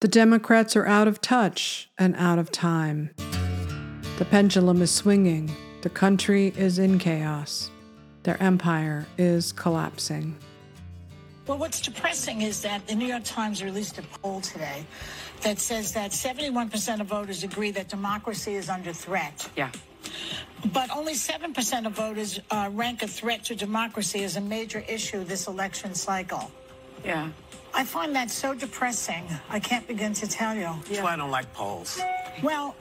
The Democrats are out of touch and out of time. The pendulum is swinging. The country is in chaos. Their empire is collapsing. Well, what's depressing is that the New York Times released a poll today that says that 71% of voters agree that democracy is under threat. Yeah. But only 7% of voters uh, rank a threat to democracy as a major issue this election cycle. Yeah. I find that so depressing. I can't begin to tell you. That's why I don't like polls. Well,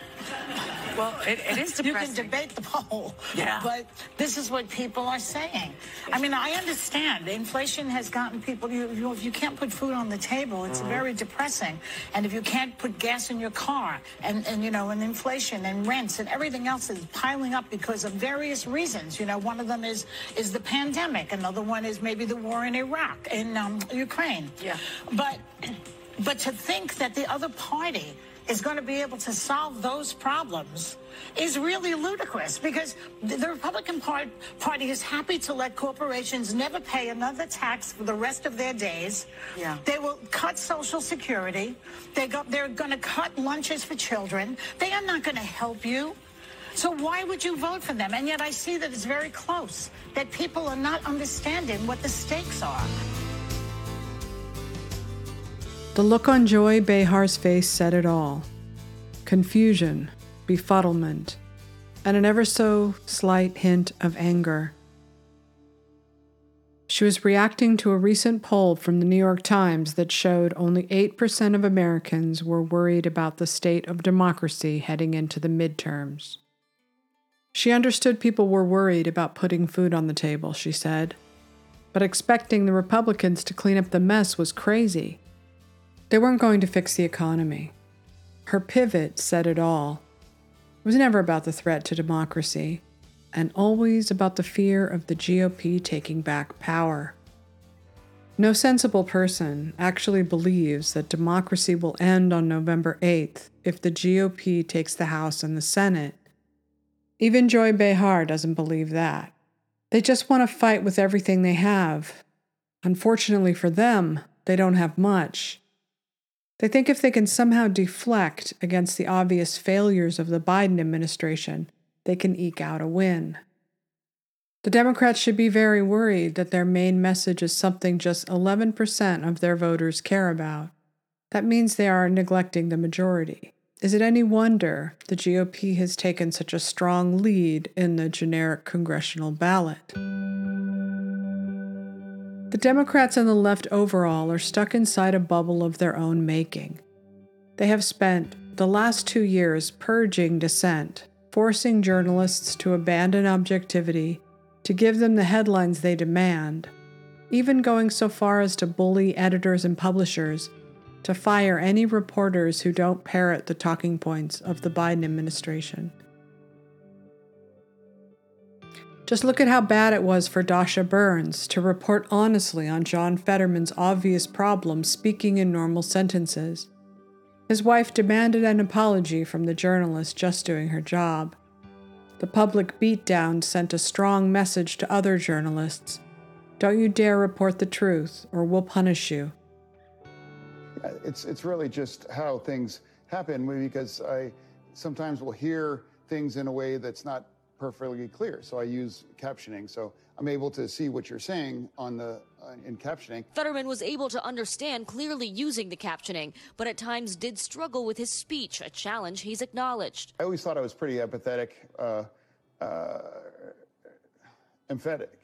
Well, it, it is you can debate the poll, Yeah. but this is what people are saying. I mean, I understand inflation has gotten people. You, you if you can't put food on the table, it's very depressing. And if you can't put gas in your car, and and you know, and inflation and rents and everything else is piling up because of various reasons. You know, one of them is is the pandemic. Another one is maybe the war in Iraq in um, Ukraine. Yeah. But but to think that the other party is going to be able to solve those problems is really ludicrous because the Republican Party is happy to let corporations never pay another tax for the rest of their days. Yeah. They will cut Social Security. They go, they're going to cut lunches for children. They are not going to help you. So why would you vote for them? And yet I see that it's very close, that people are not understanding what the stakes are. The look on Joy Behar's face said it all confusion, befuddlement, and an ever so slight hint of anger. She was reacting to a recent poll from the New York Times that showed only 8% of Americans were worried about the state of democracy heading into the midterms. She understood people were worried about putting food on the table, she said, but expecting the Republicans to clean up the mess was crazy. They weren't going to fix the economy. Her pivot said it all. It was never about the threat to democracy, and always about the fear of the GOP taking back power. No sensible person actually believes that democracy will end on November 8th if the GOP takes the House and the Senate. Even Joy Behar doesn't believe that. They just want to fight with everything they have. Unfortunately for them, they don't have much. They think if they can somehow deflect against the obvious failures of the Biden administration, they can eke out a win. The Democrats should be very worried that their main message is something just 11% of their voters care about. That means they are neglecting the majority. Is it any wonder the GOP has taken such a strong lead in the generic congressional ballot? The Democrats and the left overall are stuck inside a bubble of their own making. They have spent the last two years purging dissent, forcing journalists to abandon objectivity, to give them the headlines they demand, even going so far as to bully editors and publishers to fire any reporters who don't parrot the talking points of the Biden administration. Just look at how bad it was for Dasha Burns to report honestly on John Fetterman's obvious problem speaking in normal sentences. His wife demanded an apology from the journalist just doing her job. The public beatdown sent a strong message to other journalists Don't you dare report the truth, or we'll punish you. It's it's really just how things happen because I sometimes will hear things in a way that's not perfectly clear. So I use captioning. So I'm able to see what you're saying on the uh, in captioning. Fetterman was able to understand clearly using the captioning, but at times did struggle with his speech, a challenge he's acknowledged. I always thought I was pretty empathetic, uh, uh, emphatic.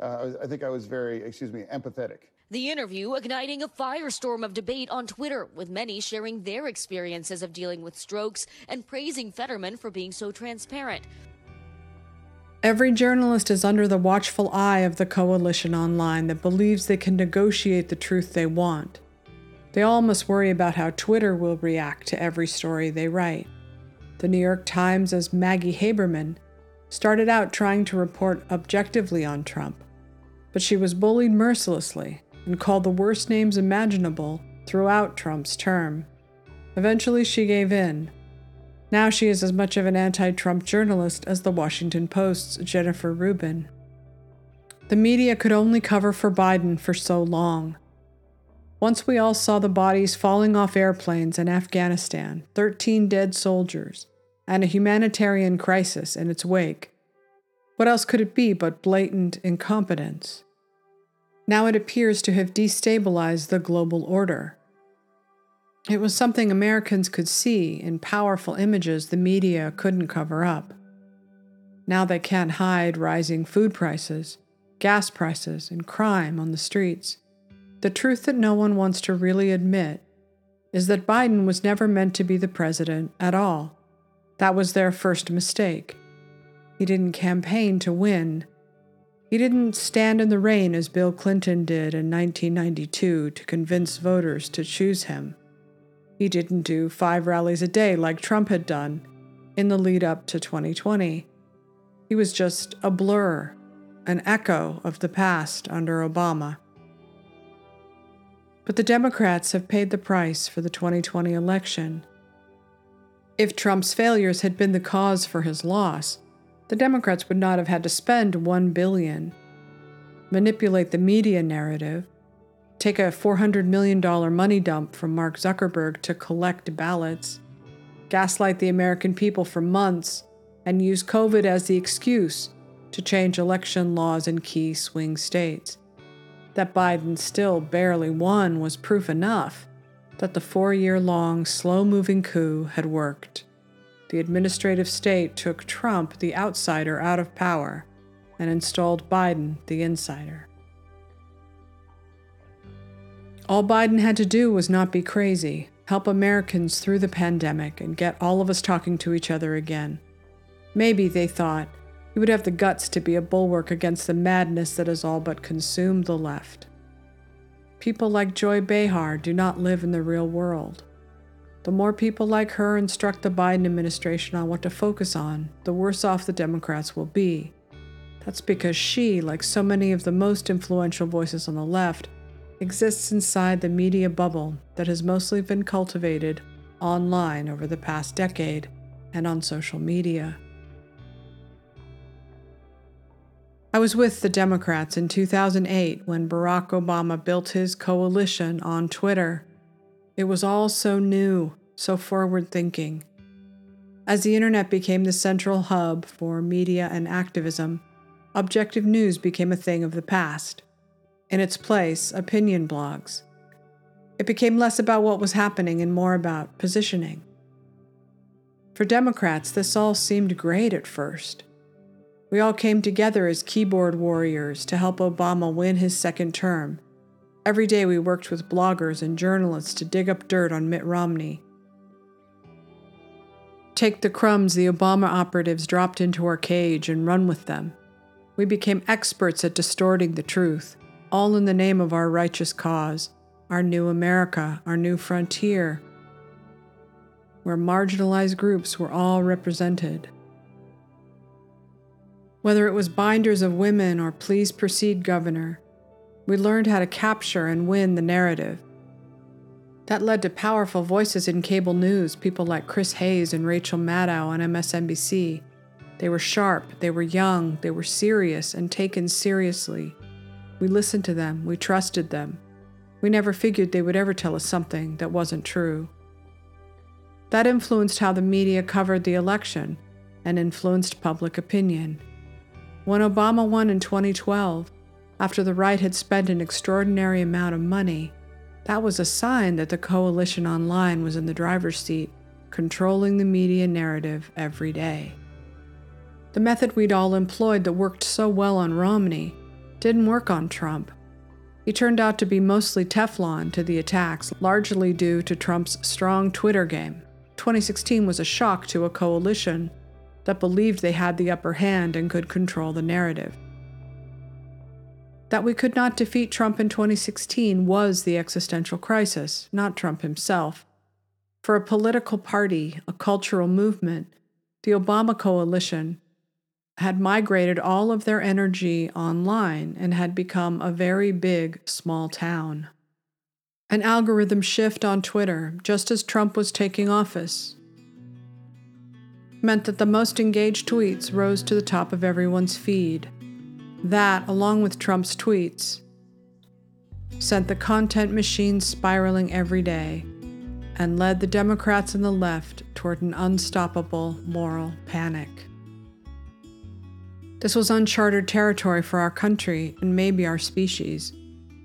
Uh, I, I think I was very, excuse me, empathetic. The interview igniting a firestorm of debate on Twitter, with many sharing their experiences of dealing with strokes and praising Fetterman for being so transparent. Every journalist is under the watchful eye of the coalition online that believes they can negotiate the truth they want. They all must worry about how Twitter will react to every story they write. The New York Times, as Maggie Haberman, started out trying to report objectively on Trump, but she was bullied mercilessly and called the worst names imaginable throughout Trump's term. Eventually, she gave in. Now she is as much of an anti Trump journalist as the Washington Post's Jennifer Rubin. The media could only cover for Biden for so long. Once we all saw the bodies falling off airplanes in Afghanistan, 13 dead soldiers, and a humanitarian crisis in its wake. What else could it be but blatant incompetence? Now it appears to have destabilized the global order. It was something Americans could see in powerful images the media couldn't cover up. Now they can't hide rising food prices, gas prices, and crime on the streets. The truth that no one wants to really admit is that Biden was never meant to be the president at all. That was their first mistake. He didn't campaign to win. He didn't stand in the rain as Bill Clinton did in 1992 to convince voters to choose him. He didn't do five rallies a day like Trump had done in the lead up to 2020. He was just a blur, an echo of the past under Obama. But the Democrats have paid the price for the 2020 election. If Trump's failures had been the cause for his loss, the Democrats would not have had to spend 1 billion, manipulate the media narrative, take a $400 million money dump from Mark Zuckerberg to collect ballots, gaslight the American people for months, and use COVID as the excuse to change election laws in key swing states. That Biden still barely won was proof enough that the four year long, slow moving coup had worked. The administrative state took Trump, the outsider, out of power and installed Biden, the insider. All Biden had to do was not be crazy, help Americans through the pandemic, and get all of us talking to each other again. Maybe, they thought, he would have the guts to be a bulwark against the madness that has all but consumed the left. People like Joy Behar do not live in the real world. The more people like her instruct the Biden administration on what to focus on, the worse off the Democrats will be. That's because she, like so many of the most influential voices on the left, exists inside the media bubble that has mostly been cultivated online over the past decade and on social media. I was with the Democrats in 2008 when Barack Obama built his coalition on Twitter. It was all so new, so forward thinking. As the internet became the central hub for media and activism, objective news became a thing of the past. In its place, opinion blogs. It became less about what was happening and more about positioning. For Democrats, this all seemed great at first. We all came together as keyboard warriors to help Obama win his second term. Every day we worked with bloggers and journalists to dig up dirt on Mitt Romney. Take the crumbs the Obama operatives dropped into our cage and run with them. We became experts at distorting the truth all in the name of our righteous cause, our new America, our new frontier, where marginalized groups were all represented. Whether it was binders of women or please proceed, Governor, we learned how to capture and win the narrative. That led to powerful voices in cable news, people like Chris Hayes and Rachel Maddow on MSNBC. They were sharp, they were young, they were serious and taken seriously. We listened to them, we trusted them. We never figured they would ever tell us something that wasn't true. That influenced how the media covered the election and influenced public opinion. When Obama won in 2012, after the right had spent an extraordinary amount of money, that was a sign that the coalition online was in the driver's seat, controlling the media narrative every day. The method we'd all employed that worked so well on Romney didn't work on Trump. He turned out to be mostly Teflon to the attacks, largely due to Trump's strong Twitter game. 2016 was a shock to a coalition that believed they had the upper hand and could control the narrative. That we could not defeat Trump in 2016 was the existential crisis, not Trump himself. For a political party, a cultural movement, the Obama coalition had migrated all of their energy online and had become a very big small town. An algorithm shift on Twitter, just as Trump was taking office, meant that the most engaged tweets rose to the top of everyone's feed. That, along with Trump's tweets, sent the content machine spiraling every day and led the Democrats and the left toward an unstoppable moral panic. This was uncharted territory for our country and maybe our species.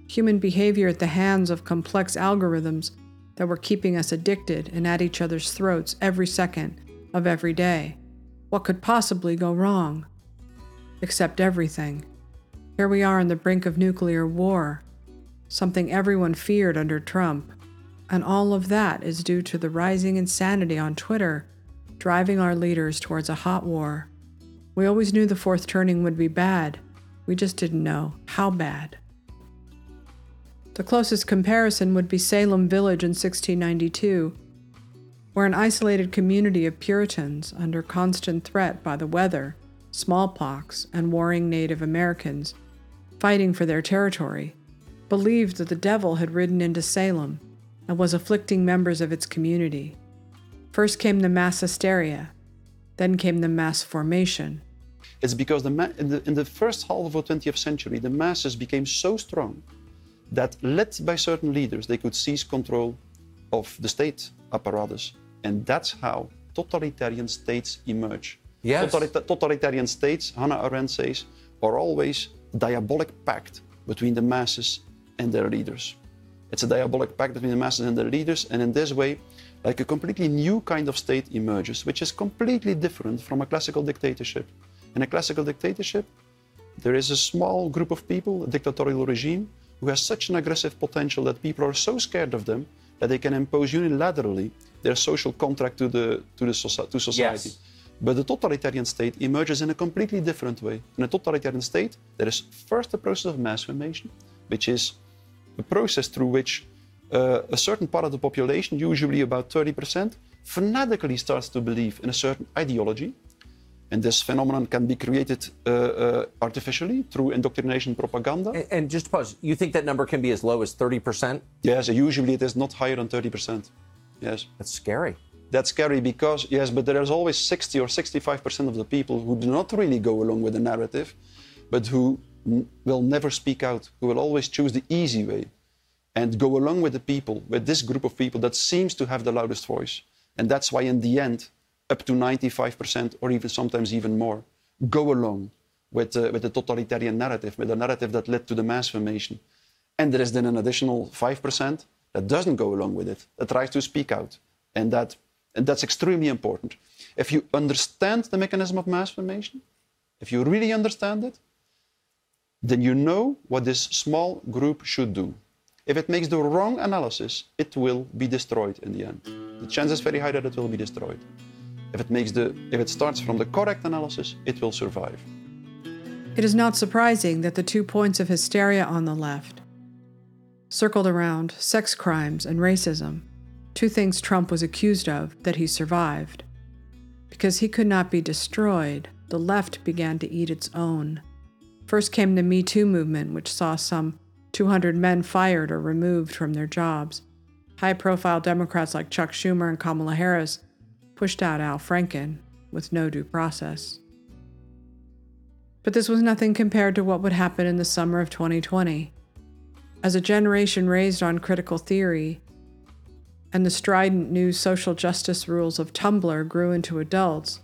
Human behavior at the hands of complex algorithms that were keeping us addicted and at each other's throats every second of every day. What could possibly go wrong? Except everything. Here we are on the brink of nuclear war, something everyone feared under Trump. And all of that is due to the rising insanity on Twitter, driving our leaders towards a hot war. We always knew the fourth turning would be bad, we just didn't know how bad. The closest comparison would be Salem Village in 1692, where an isolated community of Puritans, under constant threat by the weather, smallpox, and warring Native Americans, fighting for their territory, believed that the devil had ridden into Salem and was afflicting members of its community. First came the mass hysteria, then came the mass formation. It's because the ma- in, the, in the first half of the 20th century, the masses became so strong that, led by certain leaders, they could seize control of the state apparatus. And that's how totalitarian states emerge. Yes. Totalita- totalitarian states, Hannah Arendt says, are always diabolic pact between the masses and their leaders. It's a diabolic pact between the masses and their leaders, and in this way, like a completely new kind of state emerges, which is completely different from a classical dictatorship. In a classical dictatorship, there is a small group of people, a dictatorial regime, who has such an aggressive potential that people are so scared of them that they can impose unilaterally their social contract to, the, to, the soci- to society. Yes. But the totalitarian state emerges in a completely different way. In a totalitarian state, there is first the process of mass formation, which is a process through which uh, a certain part of the population, usually about 30%, fanatically starts to believe in a certain ideology. And this phenomenon can be created uh, uh, artificially through indoctrination propaganda. And, and just to pause, you think that number can be as low as 30%? Yes, usually it is not higher than 30%. Yes. That's scary. That's scary because, yes, but there is always 60 or 65% of the people who do not really go along with the narrative, but who n- will never speak out, who will always choose the easy way and go along with the people, with this group of people that seems to have the loudest voice. And that's why, in the end, up to 95% or even sometimes even more go along with, uh, with the totalitarian narrative, with the narrative that led to the mass formation. And there is then an additional 5% that doesn't go along with it, that tries to speak out. And, that, and that's extremely important. If you understand the mechanism of mass formation, if you really understand it, then you know what this small group should do. If it makes the wrong analysis, it will be destroyed in the end. The chance is very high that it will be destroyed. If it, makes the, if it starts from the correct analysis, it will survive. It is not surprising that the two points of hysteria on the left circled around sex crimes and racism, two things Trump was accused of that he survived. Because he could not be destroyed, the left began to eat its own. First came the Me Too movement, which saw some 200 men fired or removed from their jobs. High profile Democrats like Chuck Schumer and Kamala Harris pushed out Al Franken with no due process. But this was nothing compared to what would happen in the summer of 2020. As a generation raised on critical theory and the strident new social justice rules of Tumblr grew into adults,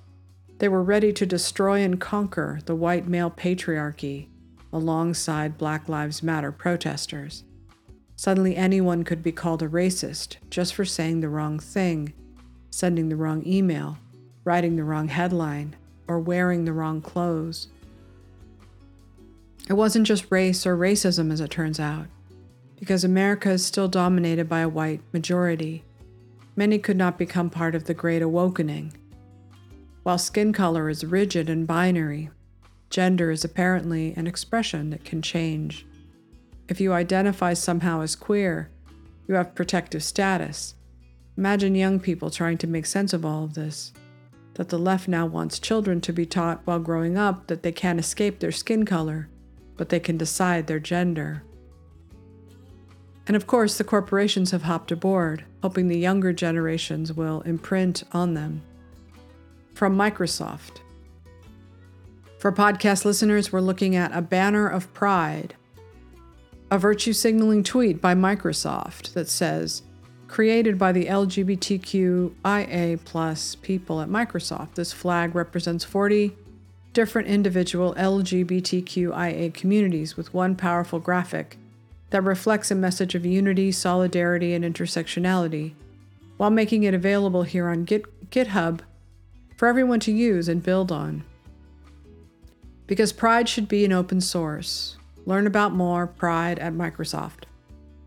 they were ready to destroy and conquer the white male patriarchy alongside Black Lives Matter protesters. Suddenly, anyone could be called a racist just for saying the wrong thing, sending the wrong email, writing the wrong headline, or wearing the wrong clothes. It wasn't just race or racism, as it turns out, because America is still dominated by a white majority. Many could not become part of the Great Awakening. While skin color is rigid and binary, gender is apparently an expression that can change. If you identify somehow as queer, you have protective status. Imagine young people trying to make sense of all of this. That the left now wants children to be taught while growing up that they can't escape their skin color, but they can decide their gender. And of course, the corporations have hopped aboard, hoping the younger generations will imprint on them. From Microsoft. For podcast listeners, we're looking at a banner of pride. a virtue signaling tweet by Microsoft that says, created by the LGBTQIA plus people at Microsoft. This flag represents 40 different individual LGBTQIA communities with one powerful graphic that reflects a message of unity, solidarity, and intersectionality, while making it available here on Git- GitHub for everyone to use and build on. Because Pride should be an open source. Learn about more Pride at Microsoft.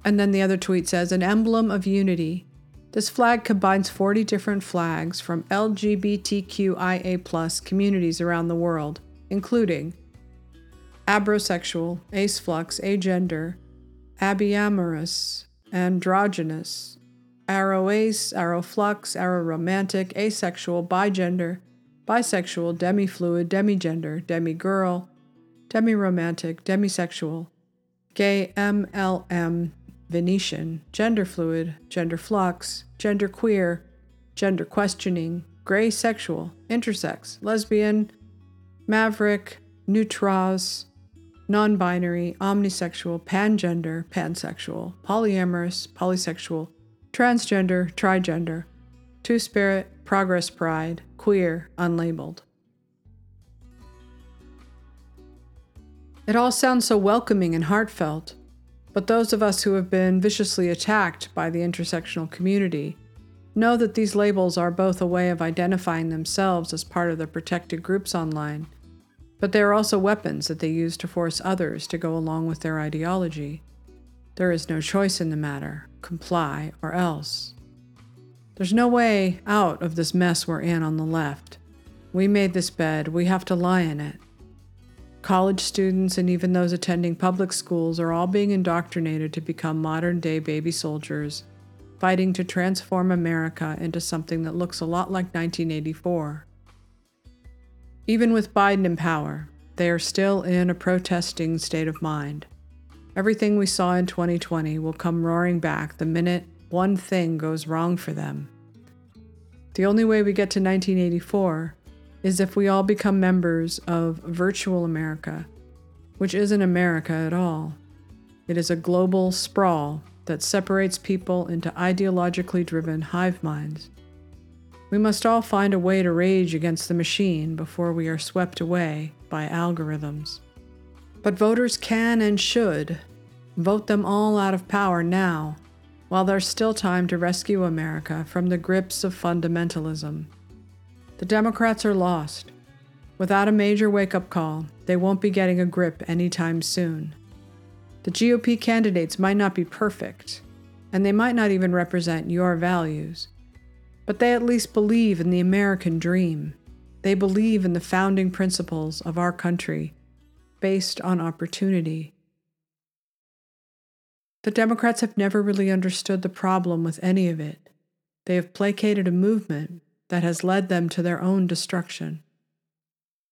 And then the other tweet says an emblem of unity. This flag combines 40 different flags from LGBTQIA communities around the world, including abrosexual, aceflux, agender, abiamorous, androgynous, aroace, aroflux, aroromantic, asexual, bigender, bisexual, demifluid, demigender, demigirl, demiromantic, demisexual, gay MLM, Venetian, gender fluid, gender flux, gender queer, gender questioning, gray sexual, intersex, lesbian, maverick, neutros, non binary, omnisexual, pangender, pansexual, polyamorous, polysexual, transgender, trigender, two spirit, progress pride, queer, unlabeled. It all sounds so welcoming and heartfelt, but those of us who have been viciously attacked by the intersectional community know that these labels are both a way of identifying themselves as part of the protected groups online, but they are also weapons that they use to force others to go along with their ideology. There is no choice in the matter comply or else. There's no way out of this mess we're in on the left. We made this bed, we have to lie in it. College students and even those attending public schools are all being indoctrinated to become modern day baby soldiers, fighting to transform America into something that looks a lot like 1984. Even with Biden in power, they are still in a protesting state of mind. Everything we saw in 2020 will come roaring back the minute one thing goes wrong for them. The only way we get to 1984 is if we all become members of virtual America, which isn't America at all. It is a global sprawl that separates people into ideologically driven hive minds. We must all find a way to rage against the machine before we are swept away by algorithms. But voters can and should vote them all out of power now, while there's still time to rescue America from the grips of fundamentalism. The Democrats are lost. Without a major wake up call, they won't be getting a grip anytime soon. The GOP candidates might not be perfect, and they might not even represent your values, but they at least believe in the American dream. They believe in the founding principles of our country, based on opportunity. The Democrats have never really understood the problem with any of it. They have placated a movement that has led them to their own destruction.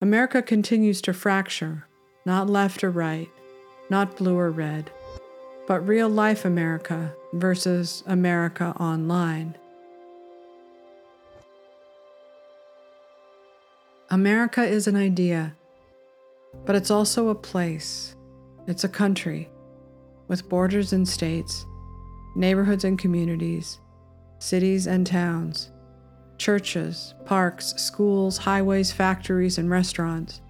America continues to fracture, not left or right, not blue or red, but real life America versus America online. America is an idea, but it's also a place. It's a country with borders and states, neighborhoods and communities, cities and towns churches, parks, schools, highways, factories, and restaurants.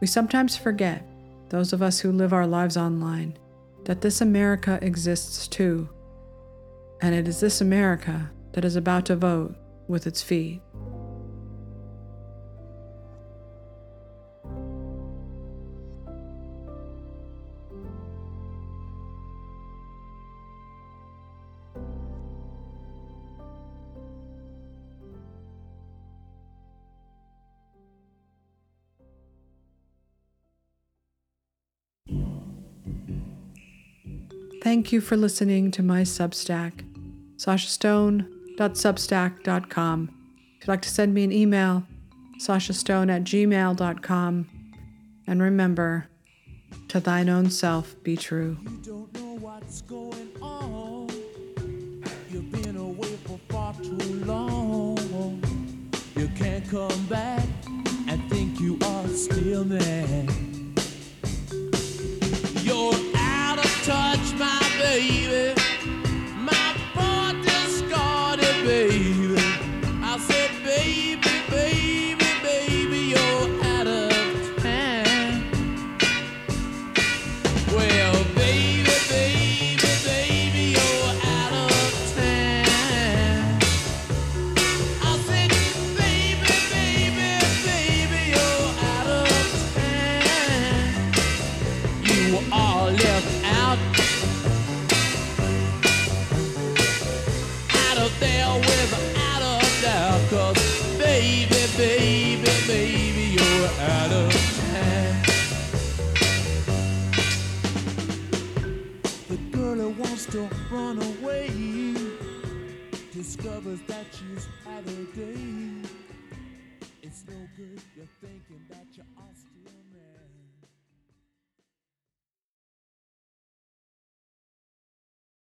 We sometimes forget, those of us who live our lives online, that this America exists too. And it is this America that is about to vote with its feet. Thank you for listening to my Substack, sashastone.substack.com. If you'd like to send me an email, sashastone at gmail.com. And remember, to thine own self be true. You don't know what's going on. You've been away for far too long. You can't come back and think you are still there.